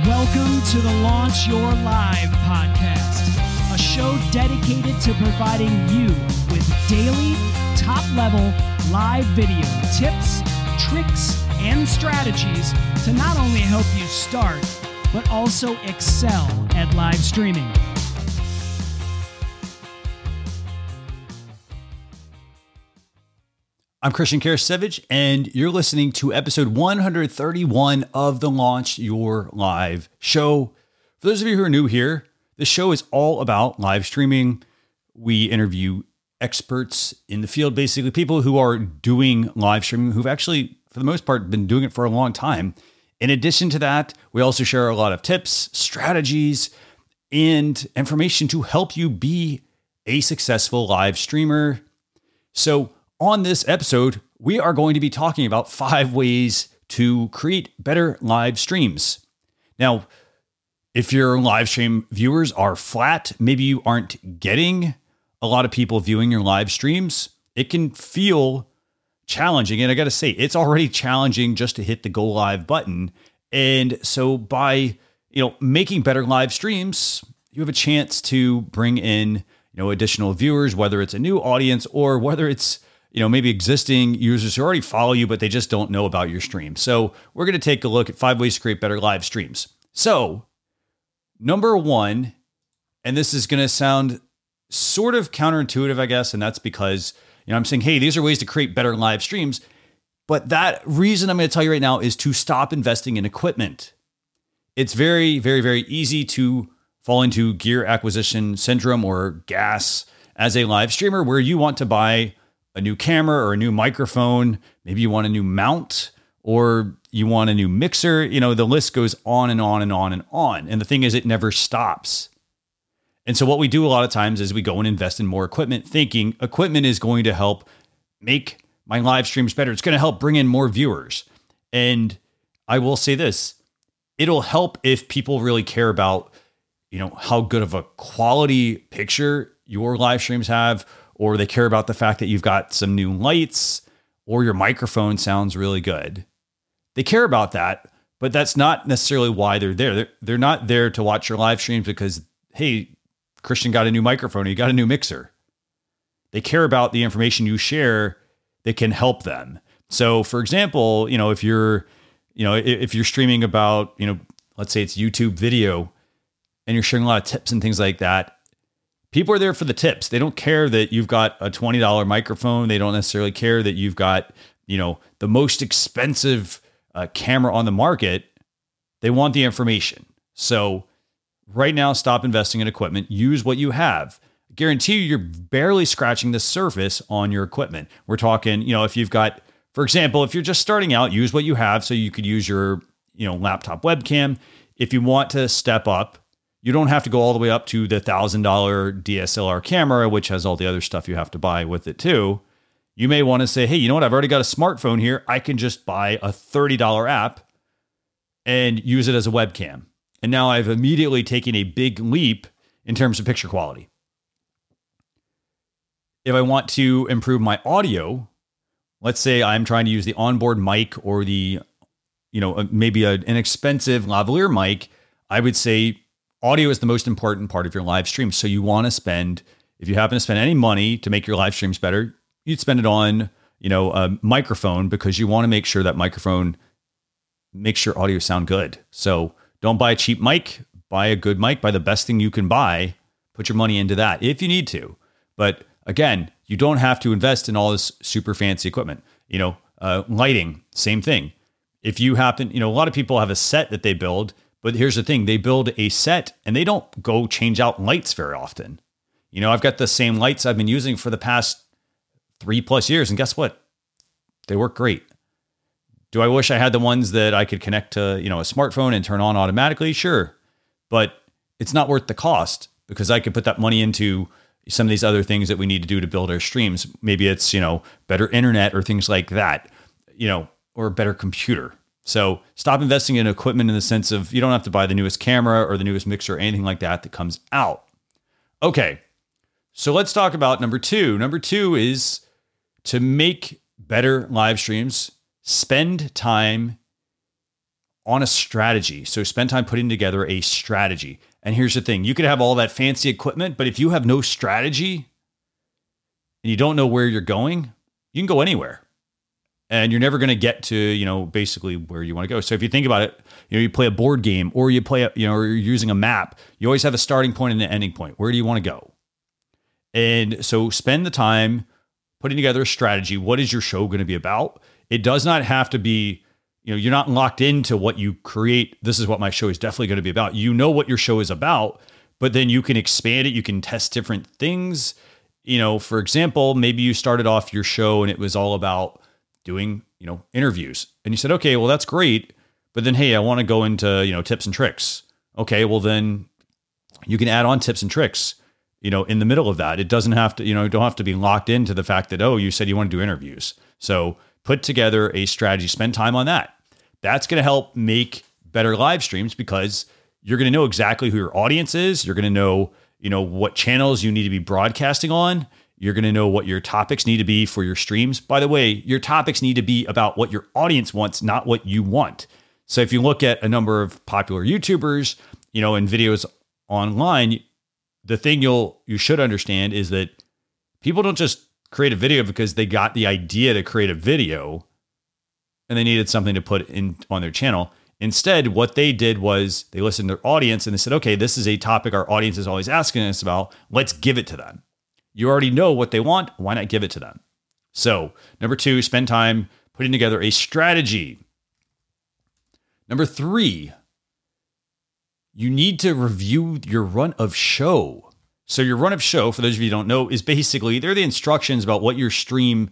Welcome to the Launch Your Live podcast, a show dedicated to providing you with daily, top level live video tips, tricks, and strategies to not only help you start, but also excel at live streaming. I'm Christian Karasiewicz, and you're listening to episode 131 of the Launch Your Live show. For those of you who are new here, this show is all about live streaming. We interview experts in the field, basically people who are doing live streaming, who've actually, for the most part, been doing it for a long time. In addition to that, we also share a lot of tips, strategies, and information to help you be a successful live streamer. So, on this episode, we are going to be talking about five ways to create better live streams. Now, if your live stream viewers are flat, maybe you aren't getting a lot of people viewing your live streams, it can feel challenging. And I got to say, it's already challenging just to hit the go live button. And so by, you know, making better live streams, you have a chance to bring in, you know, additional viewers, whether it's a new audience or whether it's you know, maybe existing users who already follow you, but they just don't know about your stream. So we're going to take a look at five ways to create better live streams. So, number one, and this is going to sound sort of counterintuitive, I guess, and that's because, you know, I'm saying, hey, these are ways to create better live streams. But that reason I'm going to tell you right now is to stop investing in equipment. It's very, very, very easy to fall into gear acquisition syndrome or gas as a live streamer where you want to buy a new camera or a new microphone. Maybe you want a new mount or you want a new mixer. You know, the list goes on and on and on and on. And the thing is, it never stops. And so, what we do a lot of times is we go and invest in more equipment, thinking equipment is going to help make my live streams better. It's going to help bring in more viewers. And I will say this it'll help if people really care about, you know, how good of a quality picture your live streams have or they care about the fact that you've got some new lights or your microphone sounds really good. They care about that, but that's not necessarily why they're there. They're, they're not there to watch your live streams because, hey, Christian got a new microphone, he got a new mixer. They care about the information you share that can help them. So, for example, you know, if you're, you know, if you're streaming about, you know, let's say it's YouTube video and you're sharing a lot of tips and things like that, people are there for the tips. They don't care that you've got a $20 microphone. They don't necessarily care that you've got, you know, the most expensive uh, camera on the market. They want the information. So right now, stop investing in equipment. Use what you have. I guarantee you, you're barely scratching the surface on your equipment. We're talking, you know, if you've got, for example, if you're just starting out, use what you have. So you could use your, you know, laptop webcam. If you want to step up, you don't have to go all the way up to the $1,000 DSLR camera, which has all the other stuff you have to buy with it too. You may want to say, hey, you know what? I've already got a smartphone here. I can just buy a $30 app and use it as a webcam. And now I've immediately taken a big leap in terms of picture quality. If I want to improve my audio, let's say I'm trying to use the onboard mic or the, you know, uh, maybe an inexpensive lavalier mic, I would say audio is the most important part of your live stream. So you want to spend, if you happen to spend any money to make your live streams better, you'd spend it on, you know, a microphone because you want to make sure that microphone makes your audio sound good. So don't buy a cheap mic, buy a good mic, buy the best thing you can buy, put your money into that if you need to. But again, you don't have to invest in all this super fancy equipment. You know, uh, lighting, same thing. If you happen, you know, a lot of people have a set that they build but here's the thing they build a set and they don't go change out lights very often. You know, I've got the same lights I've been using for the past three plus years. And guess what? They work great. Do I wish I had the ones that I could connect to, you know, a smartphone and turn on automatically? Sure. But it's not worth the cost because I could put that money into some of these other things that we need to do to build our streams. Maybe it's, you know, better internet or things like that, you know, or a better computer. So stop investing in equipment in the sense of you don't have to buy the newest camera or the newest mixer or anything like that that comes out. Okay. So let's talk about number two. Number two is to make better live streams, spend time on a strategy. So spend time putting together a strategy. And here's the thing you could have all that fancy equipment, but if you have no strategy and you don't know where you're going, you can go anywhere. And you're never going to get to, you know, basically where you want to go. So if you think about it, you know, you play a board game or you play, a, you know, or you're using a map, you always have a starting point and an ending point. Where do you want to go? And so spend the time putting together a strategy. What is your show going to be about? It does not have to be you know you're not locked into what you create this is what my show is definitely going to be about you know what your show is about but then you can expand it you can test different things you know for example maybe you started off your show and it was all about doing you know interviews and you said okay well that's great but then hey i want to go into you know tips and tricks okay well then you can add on tips and tricks you know in the middle of that it doesn't have to you know don't have to be locked into the fact that oh you said you want to do interviews so put together a strategy, spend time on that. That's going to help make better live streams because you're going to know exactly who your audience is. You're going to know, you know, what channels you need to be broadcasting on. You're going to know what your topics need to be for your streams. By the way, your topics need to be about what your audience wants, not what you want. So if you look at a number of popular YouTubers, you know, and videos online, the thing you'll you should understand is that people don't just create a video because they got the idea to create a video and they needed something to put in on their channel. Instead, what they did was they listened to their audience and they said, okay, this is a topic our audience is always asking us about. Let's give it to them. You already know what they want. Why not give it to them? So, number two, spend time putting together a strategy. Number three, you need to review your run of show. So your run of show, for those of you who don't know, is basically they're the instructions about what your stream,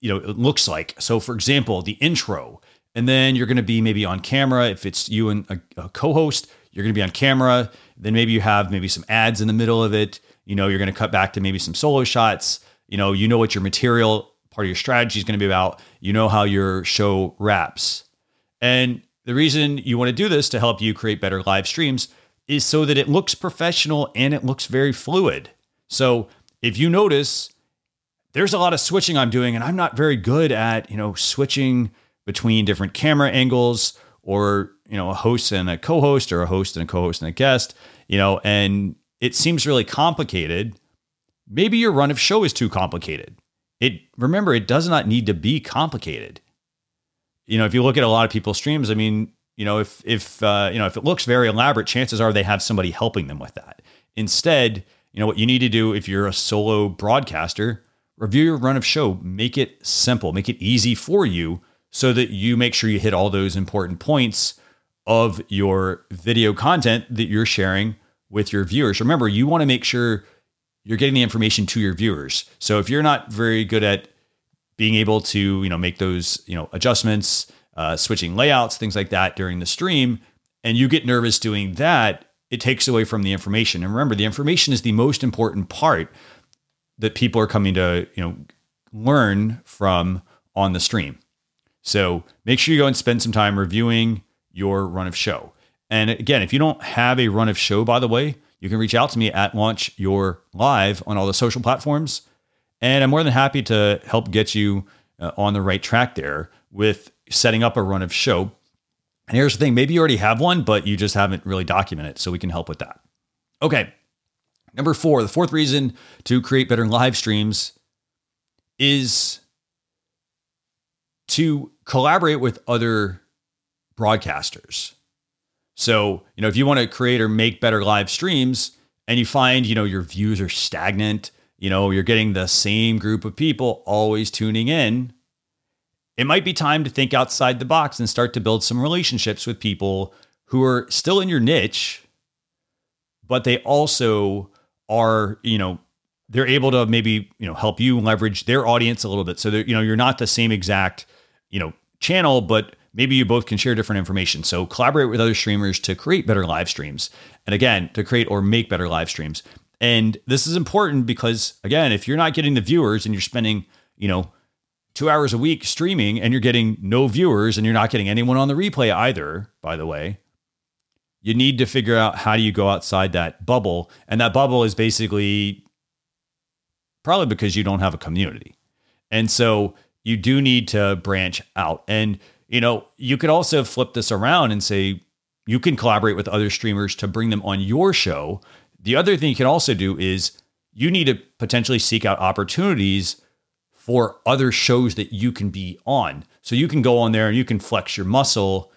you know, looks like. So for example, the intro, and then you're going to be maybe on camera. If it's you and a, a co-host, you're going to be on camera. Then maybe you have maybe some ads in the middle of it. You know, you're going to cut back to maybe some solo shots. You know, you know what your material part of your strategy is going to be about. You know how your show wraps. And the reason you want to do this to help you create better live streams is so that it looks professional and it looks very fluid. So if you notice, there's a lot of switching I'm doing, and I'm not very good at, you know, switching between different camera angles or, you know, a host and a co-host or a host and a co-host and a guest, you know, and it seems really complicated. Maybe your run of show is too complicated. It remember, it does not need to be complicated. You know, if you look at a lot of people's streams, I mean, you know, if if uh, you know if it looks very elaborate, chances are they have somebody helping them with that. Instead, you know what you need to do if you're a solo broadcaster, review your run of show, make it simple, make it easy for you, so that you make sure you hit all those important points of your video content that you're sharing with your viewers. Remember, you want to make sure you're getting the information to your viewers. So if you're not very good at being able to, you know, make those, you know, adjustments, uh, switching layouts, things like that during the stream, and you get nervous doing that, it takes away from the information. And remember, the information is the most important part that people are coming to, you know, learn from on the stream. So make sure you go and spend some time reviewing your run of show. And again, if you don't have a run of show, by the way, you can reach out to me at Launch Your Live on all the social platforms. And I'm more than happy to help get you uh, on the right track there with setting up a run of show. And here's the thing maybe you already have one, but you just haven't really documented it. So we can help with that. Okay. Number four, the fourth reason to create better live streams is to collaborate with other broadcasters. So, you know, if you want to create or make better live streams and you find, you know, your views are stagnant, you know, you're getting the same group of people always tuning in, it might be time to think outside the box and start to build some relationships with people who are still in your niche, but they also are, you know, they're able to maybe, you know, help you leverage their audience a little bit. So that, you know, you're not the same exact, you know, channel, but maybe you both can share different information. So collaborate with other streamers to create better live streams. And again, to create or make better live streams. And this is important because again, if you're not getting the viewers and you're spending, you know, two hours a week streaming and you're getting no viewers and you're not getting anyone on the replay either, by the way, you need to figure out how do you go outside that bubble. And that bubble is basically probably because you don't have a community. And so you do need to branch out. And you know, you could also flip this around and say you can collaborate with other streamers to bring them on your show. The other thing you can also do is you need to potentially seek out opportunities for other shows that you can be on. So you can go on there and you can flex your muscle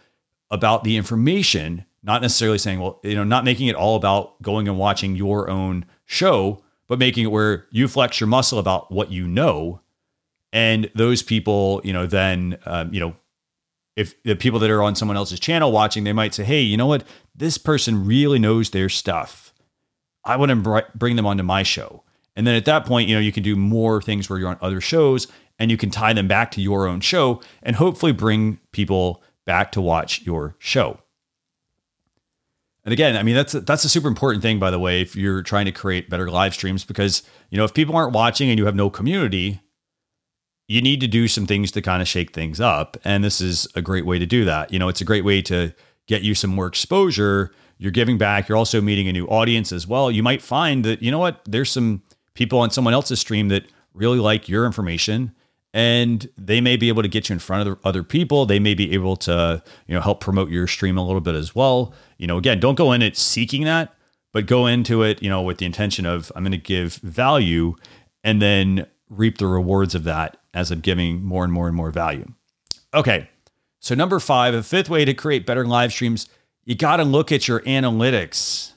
about the information, not necessarily saying, well, you know, not making it all about going and watching your own show, but making it where you flex your muscle about what you know. And those people, you know, then, um, you know, if the people that are on someone else's channel watching, they might say, hey, you know what? This person really knows their stuff. I want to bring them onto my show. And then at that point, you know, you can do more things where you're on other shows and you can tie them back to your own show and hopefully bring people back to watch your show. And again, I mean that's a, that's a super important thing by the way if you're trying to create better live streams because, you know, if people aren't watching and you have no community, you need to do some things to kind of shake things up and this is a great way to do that. You know, it's a great way to get you some more exposure. You're giving back, you're also meeting a new audience as well. You might find that you know what, there's some people on someone else's stream that really like your information and they may be able to get you in front of other people they may be able to you know help promote your stream a little bit as well you know again don't go in it seeking that but go into it you know with the intention of i'm going to give value and then reap the rewards of that as i'm giving more and more and more value okay so number five a fifth way to create better live streams you got to look at your analytics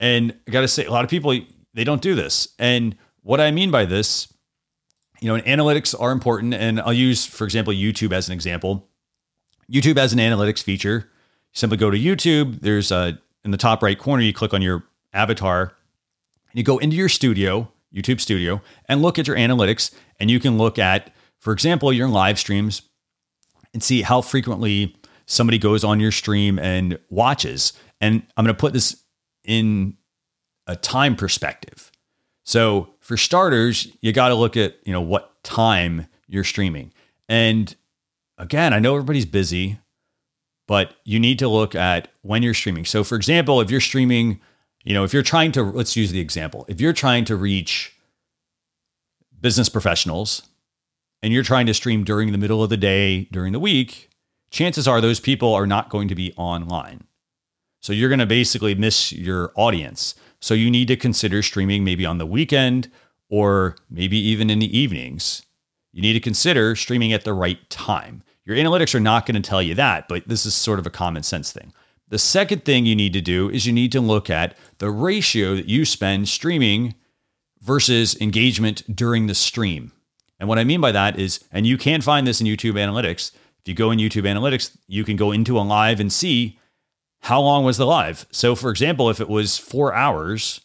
and i got to say a lot of people they don't do this. And what I mean by this, you know, analytics are important. And I'll use, for example, YouTube as an example. YouTube has an analytics feature. You simply go to YouTube. There's a in the top right corner, you click on your avatar, and you go into your studio, YouTube Studio, and look at your analytics. And you can look at, for example, your live streams and see how frequently somebody goes on your stream and watches. And I'm going to put this in a time perspective. So for starters, you got to look at, you know, what time you're streaming. And again, I know everybody's busy, but you need to look at when you're streaming. So for example, if you're streaming, you know, if you're trying to let's use the example. If you're trying to reach business professionals and you're trying to stream during the middle of the day, during the week, chances are those people are not going to be online. So you're going to basically miss your audience. So you need to consider streaming maybe on the weekend or maybe even in the evenings. You need to consider streaming at the right time. Your analytics are not going to tell you that, but this is sort of a common sense thing. The second thing you need to do is you need to look at the ratio that you spend streaming versus engagement during the stream. And what I mean by that is, and you can find this in YouTube Analytics. If you go in YouTube Analytics, you can go into a live and see how long was the live? So, for example, if it was four hours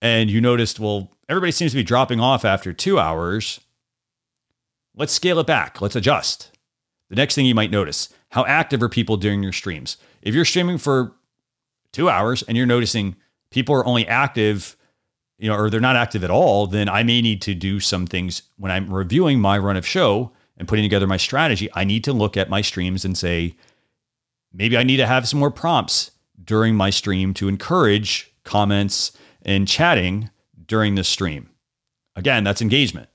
and you noticed, well, everybody seems to be dropping off after two hours, let's scale it back. Let's adjust. The next thing you might notice how active are people during your streams? If you're streaming for two hours and you're noticing people are only active, you know, or they're not active at all, then I may need to do some things when I'm reviewing my run of show and putting together my strategy. I need to look at my streams and say, maybe I need to have some more prompts during my stream to encourage comments and chatting during the stream. Again, that's engagement.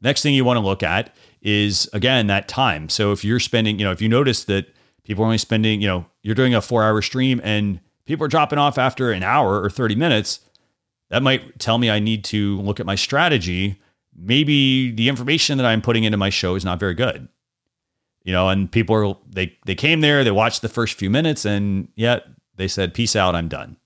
Next thing you want to look at is again that time. So if you're spending, you know, if you notice that people are only spending, you know, you're doing a 4-hour stream and people are dropping off after an hour or 30 minutes, that might tell me I need to look at my strategy. Maybe the information that I'm putting into my show is not very good you know, and people are they they came there, they watched the first few minutes, and yet they said, "Peace out, I'm done."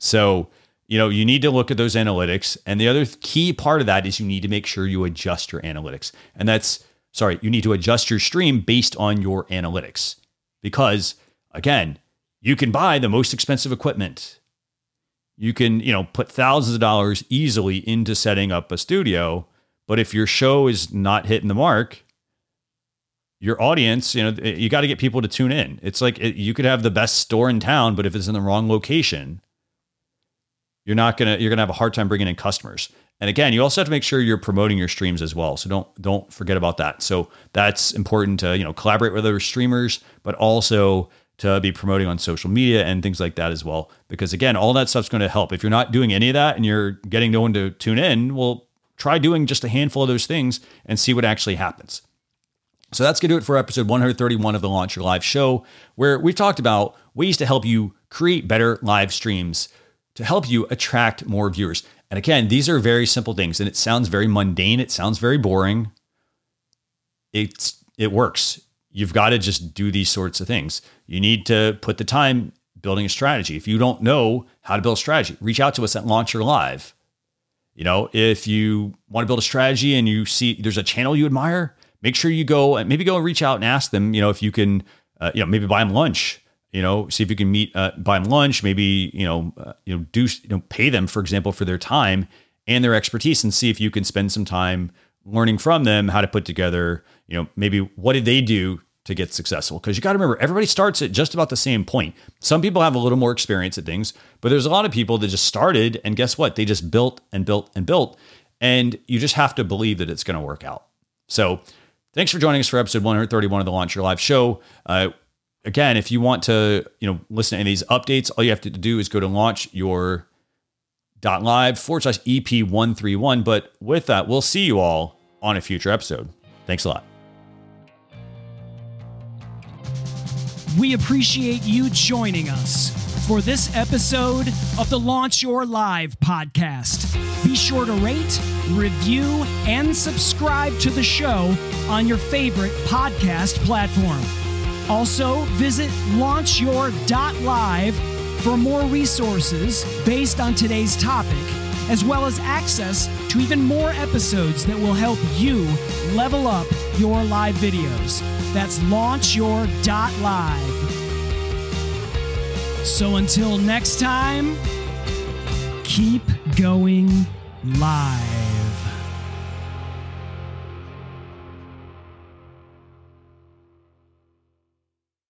So you know, you need to look at those analytics, and the other key part of that is you need to make sure you adjust your analytics, and that's sorry, you need to adjust your stream based on your analytics because again, you can buy the most expensive equipment. You can, you know, put thousands of dollars easily into setting up a studio, but if your show is not hitting the mark, your audience, you know, you got to get people to tune in. It's like it, you could have the best store in town, but if it's in the wrong location, you're not gonna you're gonna have a hard time bringing in customers. And again, you also have to make sure you're promoting your streams as well. So don't don't forget about that. So that's important to you know collaborate with other streamers, but also to be promoting on social media and things like that as well. Because again, all that stuff's going to help. If you're not doing any of that and you're getting no one to tune in, well, try doing just a handful of those things and see what actually happens. So that's going to do it for episode 131 of the Launch Your Live show, where we've talked about ways to help you create better live streams to help you attract more viewers. And again, these are very simple things and it sounds very mundane, it sounds very boring. It's it works. You've got to just do these sorts of things. You need to put the time building a strategy. If you don't know how to build a strategy, reach out to us at Launch Your Live. You know, if you want to build a strategy and you see there's a channel you admire, make sure you go and maybe go and reach out and ask them, you know, if you can, uh, you know, maybe buy them lunch, you know, see if you can meet, uh, buy them lunch, maybe, you know, uh, you know, do, you know, pay them, for example, for their time and their expertise and see if you can spend some time learning from them how to put together, you know, maybe what did they do to get successful? Because you got to remember, everybody starts at just about the same point. Some people have a little more experience at things, but there's a lot of people that just started and guess what? They just built and built and built. And you just have to believe that it's going to work out. So, Thanks for joining us for episode 131 of the Launch Your Live show. Uh, again, if you want to, you know, listen to any of these updates, all you have to do is go to launch your dot live forward slash EP131. But with that, we'll see you all on a future episode. Thanks a lot. We appreciate you joining us for this episode of the Launch Your Live podcast. Be sure to rate, review, and subscribe to the show on your favorite podcast platform. Also, visit launchyour.live for more resources based on today's topic, as well as access to even more episodes that will help you level up your live videos. That's launchyour.live. So until next time, keep going live.